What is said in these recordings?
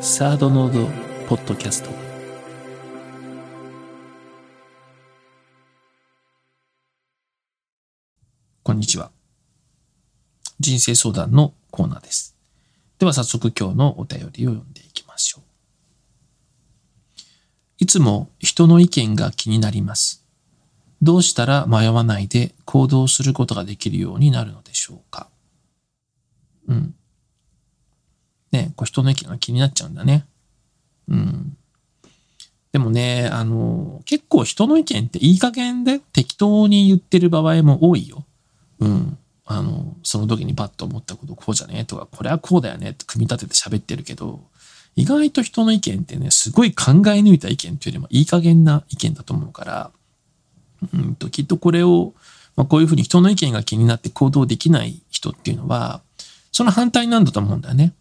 サードノードポッドキャスト。こんにちは。人生相談のコーナーです。では早速今日のお便りを読んでいきましょう。いつも人の意見が気になります。どうしたら迷わないで行動することができるようになるのでしょうか？うん。ね、こう人の意見が気になっちゃうんだね。うん。でもね、あの、結構人の意見っていい加減で適当に言ってる場合も多いよ。うん。あの、その時にパッと思ったことこうじゃね？とか、これはこうだよね？って組み立てて喋ってるけど、意外と人の意見ってね、すごい考え抜いた意見っていうよりもいい加減な意見だと思うから、うんと、きっとこれを、まあ、こういうふうに人の意見が気になって行動できない人っていうのは、その反対なんだと思うんだよね。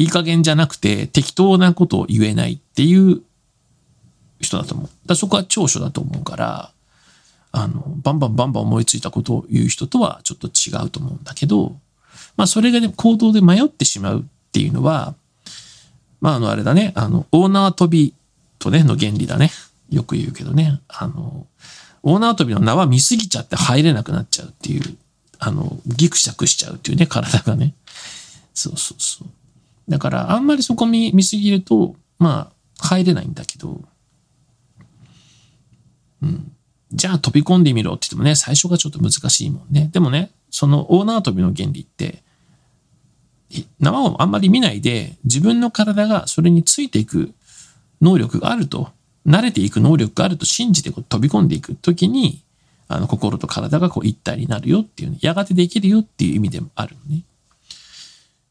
いい加減じゃなくて適当なことを言えないっていう人だと思う。だそこは長所だと思うから、あの、バンバンバンバン思いついたことを言う人とはちょっと違うと思うんだけど、まあそれがね、行動で迷ってしまうっていうのは、まああのあれだね、あの、オーナー飛びとね、の原理だね。よく言うけどね、あの、オーナー跳びの縄見すぎちゃって入れなくなっちゃうっていう、あの、ギクシャクしちゃうっていうね、体がね。そうそうそう。だから、あんまりそこ見見すぎると、まあ、入れないんだけど、うん。じゃあ飛び込んでみろって言ってもね、最初がちょっと難しいもんね。でもね、そのオーナー跳びの原理って、縄をあんまり見ないで、自分の体がそれについていく能力があると、慣れていく能力があると信じて飛び込んでいくときに、あの、心と体がこう一体になるよっていうね、やがてできるよっていう意味でもあるのね。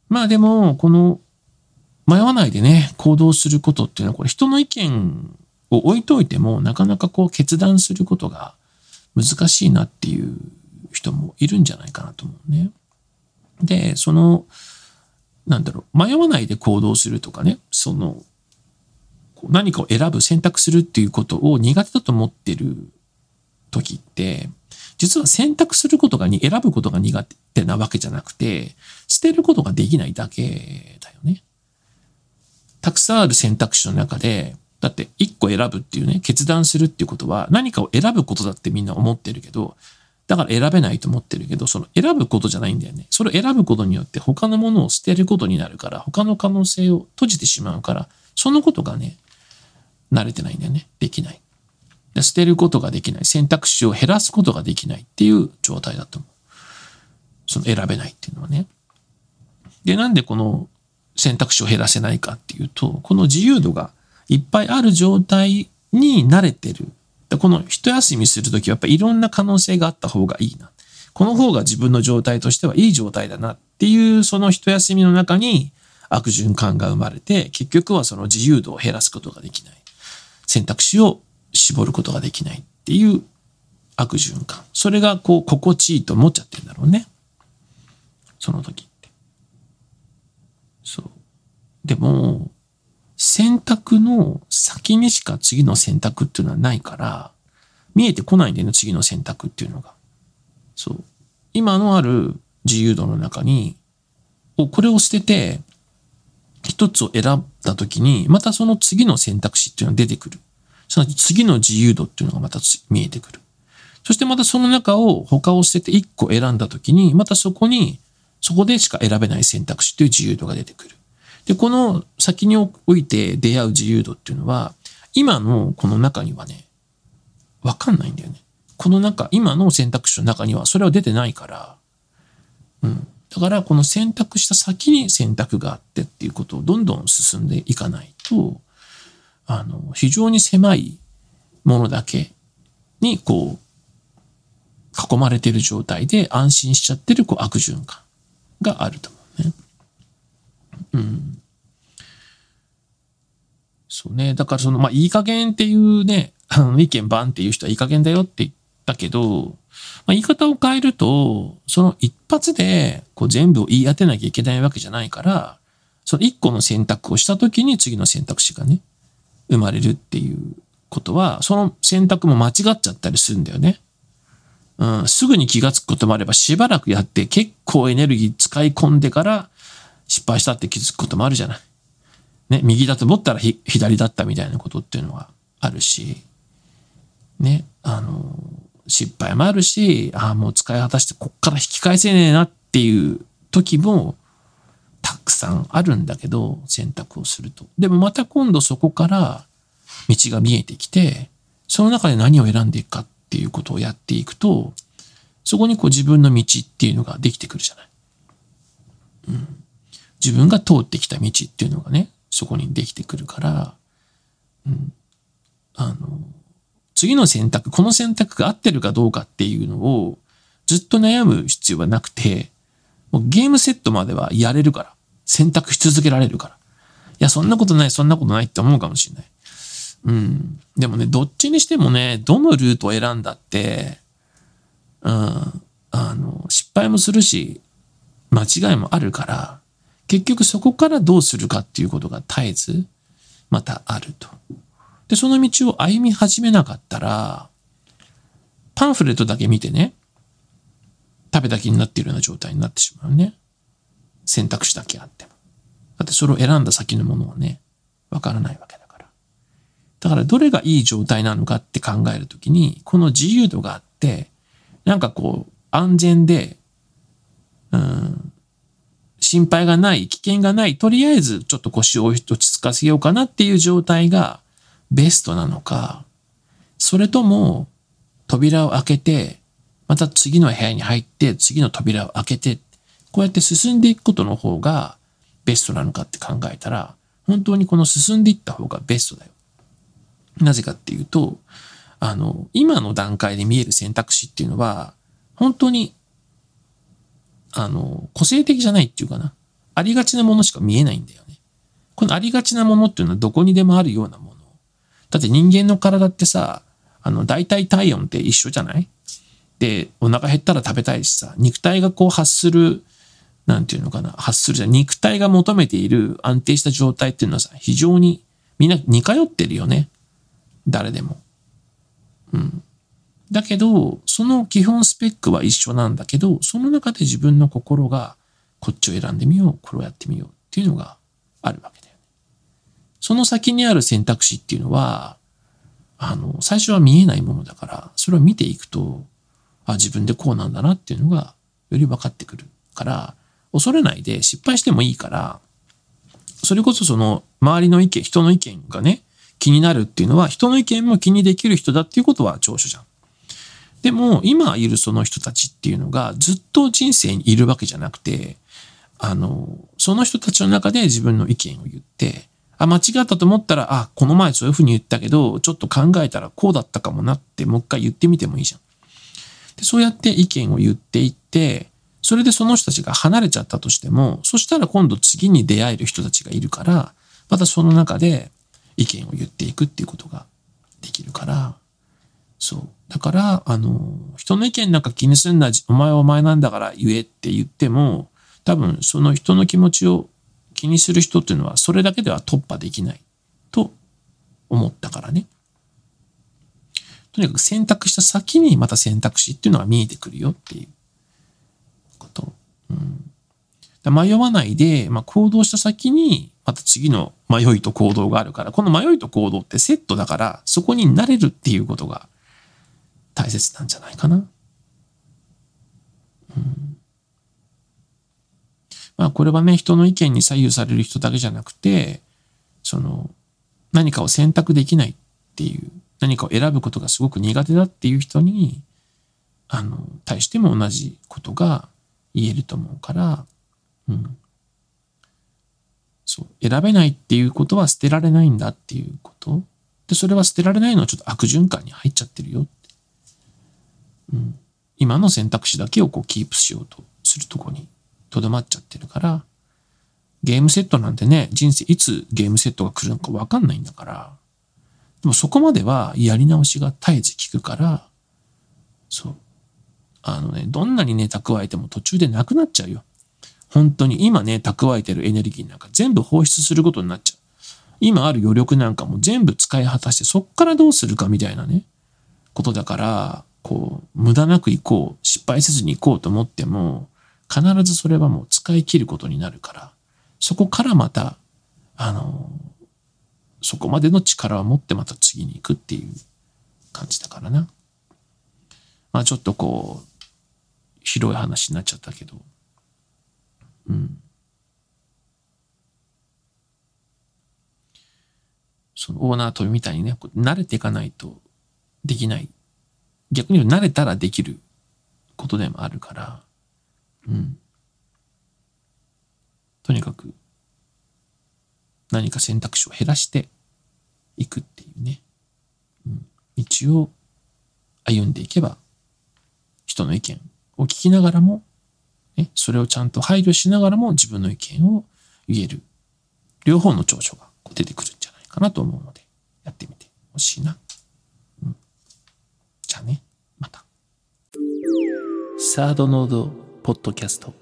まあでも、この迷わないでね、行動することっていうのは、これ人の意見を置いといても、なかなかこう決断することが難しいなっていう人もいるんじゃないかなと思うね。で、その、なんだろう、迷わないで行動するとかね、その、何かを選ぶ、選択するっていうことを苦手だと思ってる時って、実は選択することがに、選ぶことが苦手なわけじゃなくて、捨てることができないだけだよね。たくさんある選択肢の中で、だって一個選ぶっていうね、決断するっていうことは何かを選ぶことだってみんな思ってるけど、だから選べないと思ってるけど、その選ぶことじゃないんだよね。それを選ぶことによって他のものを捨てることになるから、他の可能性を閉じてしまうから、そのことがね、慣れてないんだよね。できない。で捨てることができない。選択肢を減らすことができないっていう状態だと思う。その選べないっていうのはね。で、なんでこの選択肢を減らせないかっていうと、この自由度がいっぱいある状態に慣れてる。この一休みするときはやっぱいろんな可能性があった方がいいな。この方が自分の状態としてはいい状態だなっていうその一休みの中に悪循環が生まれて結局はその自由度を減らすことができない。選択肢を絞ることができないっていう悪循環。それがこう心地いいと思っちゃってるんだろうね。その時。そう。でも、選択の先にしか次の選択っていうのはないから、見えてこないんだよね、次の選択っていうのが。そう。今のある自由度の中に、これを捨てて、一つを選んだ時に、またその次の選択肢っていうのが出てくる。その次の自由度っていうのがまた見えてくる。そしてまたその中を他を捨てて一個選んだ時に、またそこにそこでしか選べない選択肢という自由度が出てくる。で、この先において出会う自由度っていうのは、今のこの中にはね、わかんないんだよね。この中、今の選択肢の中にはそれは出てないから、うん。だからこの選択した先に選択があってっていうことをどんどん進んでいかないと、あの、非常に狭いものだけにこう、囲まれている状態で安心しちゃってるこう悪循環。があると思うね。うん。そうね。だからその、まあ、いい加減っていうね、あの、意見番っていう人はいい加減だよって言ったけど、まあ、言い方を変えると、その一発でこう全部を言い当てなきゃいけないわけじゃないから、その一個の選択をした時に次の選択肢がね、生まれるっていうことは、その選択も間違っちゃったりするんだよね。うん、すぐに気がつくこともあれば、しばらくやって結構エネルギー使い込んでから失敗したって気づくこともあるじゃない。ね、右だと思ったら左だったみたいなことっていうのはあるし、ね、あの、失敗もあるし、ああ、もう使い果たしてこっから引き返せねえなっていう時もたくさんあるんだけど、選択をすると。でもまた今度そこから道が見えてきて、その中で何を選んでいくかっっていうことをやっていくと、そこにこう自分の道っていうのができてくるじゃない。うん。自分が通ってきた道っていうのがね、そこにできてくるから、うん。あの、次の選択、この選択が合ってるかどうかっていうのをずっと悩む必要はなくて、もうゲームセットまではやれるから。選択し続けられるから。いや、そんなことない、そんなことないって思うかもしれない。うん。でもね、どっちにしてもね、どのルートを選んだって、うん、あの、失敗もするし、間違いもあるから、結局そこからどうするかっていうことが絶えず、またあると。で、その道を歩み始めなかったら、パンフレットだけ見てね、食べた気になっているような状態になってしまうね。選択肢だけあっても。だってそれを選んだ先のものはね、わからないわけだか。だからどれがいい状態なのかって考えるときに、この自由度があって、なんかこう、安全で、うん、心配がない、危険がない、とりあえずちょっと腰を落ち着かせようかなっていう状態がベストなのか、それとも扉を開けて、また次の部屋に入って次の扉を開けて、こうやって進んでいくことの方がベストなのかって考えたら、本当にこの進んでいった方がベストだよ。なぜかっていうと、あの、今の段階で見える選択肢っていうのは、本当に、あの、個性的じゃないっていうかな。ありがちなものしか見えないんだよね。このありがちなものっていうのはどこにでもあるようなもの。だって人間の体ってさ、あの、大体体温って一緒じゃない？で、お腹減ったら食べたいしさ、肉体がこう発する、なんていうのかな、発するじゃん。肉体が求めている安定した状態っていうのはさ、非常にみんな似通ってるよね。誰でも。うん。だけど、その基本スペックは一緒なんだけど、その中で自分の心がこっちを選んでみよう、これをやってみようっていうのがあるわけだよね。その先にある選択肢っていうのは、あの、最初は見えないものだから、それを見ていくと、あ、自分でこうなんだなっていうのがより分かってくるから、恐れないで失敗してもいいから、それこそその周りの意見、人の意見がね、気になるっていうのは、人の意見も気にできる人だっていうことは長所じゃん。でも、今いるその人たちっていうのがずっと人生にいるわけじゃなくて、あの、その人たちの中で自分の意見を言って、あ、間違ったと思ったら、あ、この前そういうふうに言ったけど、ちょっと考えたらこうだったかもなってもう一回言ってみてもいいじゃん。でそうやって意見を言っていって、それでその人たちが離れちゃったとしても、そしたら今度次に出会える人たちがいるから、またその中で意見を言っていくっていうことができるから、そう。だから、あの、人の意見なんか気にすんな、お前はお前なんだから言えって言っても、多分その人の気持ちを気にする人っていうのはそれだけでは突破できないと思ったからね。とにかく選択した先にまた選択肢っていうのが見えてくるよっていうこと。うん、迷わないで、まあ、行動した先にまた次の迷いと行動があるから、この迷いと行動ってセットだから、そこに慣れるっていうことが大切なんじゃないかな。うん、まあこれはね、人の意見に左右される人だけじゃなくて、その何かを選択できないっていう、何かを選ぶことがすごく苦手だっていう人に、あの、対しても同じことが言えると思うから、うん。そう。選べないっていうことは捨てられないんだっていうこと。で、それは捨てられないのはちょっと悪循環に入っちゃってるよって。うん。今の選択肢だけをこうキープしようとするとこにとどまっちゃってるから、ゲームセットなんてね、人生いつゲームセットが来るのかわかんないんだから、でもそこまではやり直しが絶えず効くから、そう。あのね、どんなにね、蓄えても途中でなくなっちゃうよ。本当に今ね、蓄えてるエネルギーなんか全部放出することになっちゃう。今ある余力なんかも全部使い果たしてそっからどうするかみたいなね、ことだから、こう、無駄なく行こう、失敗せずに行こうと思っても、必ずそれはもう使い切ることになるから、そこからまた、あの、そこまでの力を持ってまた次に行くっていう感じだからな。まあちょっとこう、広い話になっちゃったけど、そのオーナーとみたいにね、慣れていかないとできない。逆に慣れたらできることでもあるから、うん。とにかく何か選択肢を減らしていくっていうね、うん、道を歩んでいけば人の意見を聞きながらも、ね、それをちゃんと配慮しながらも自分の意見を言える両方の長所が出てくるんじゃないかなと思うのでやってみてほしいな、うん、じゃあねまた。サードノードポッドキャスト。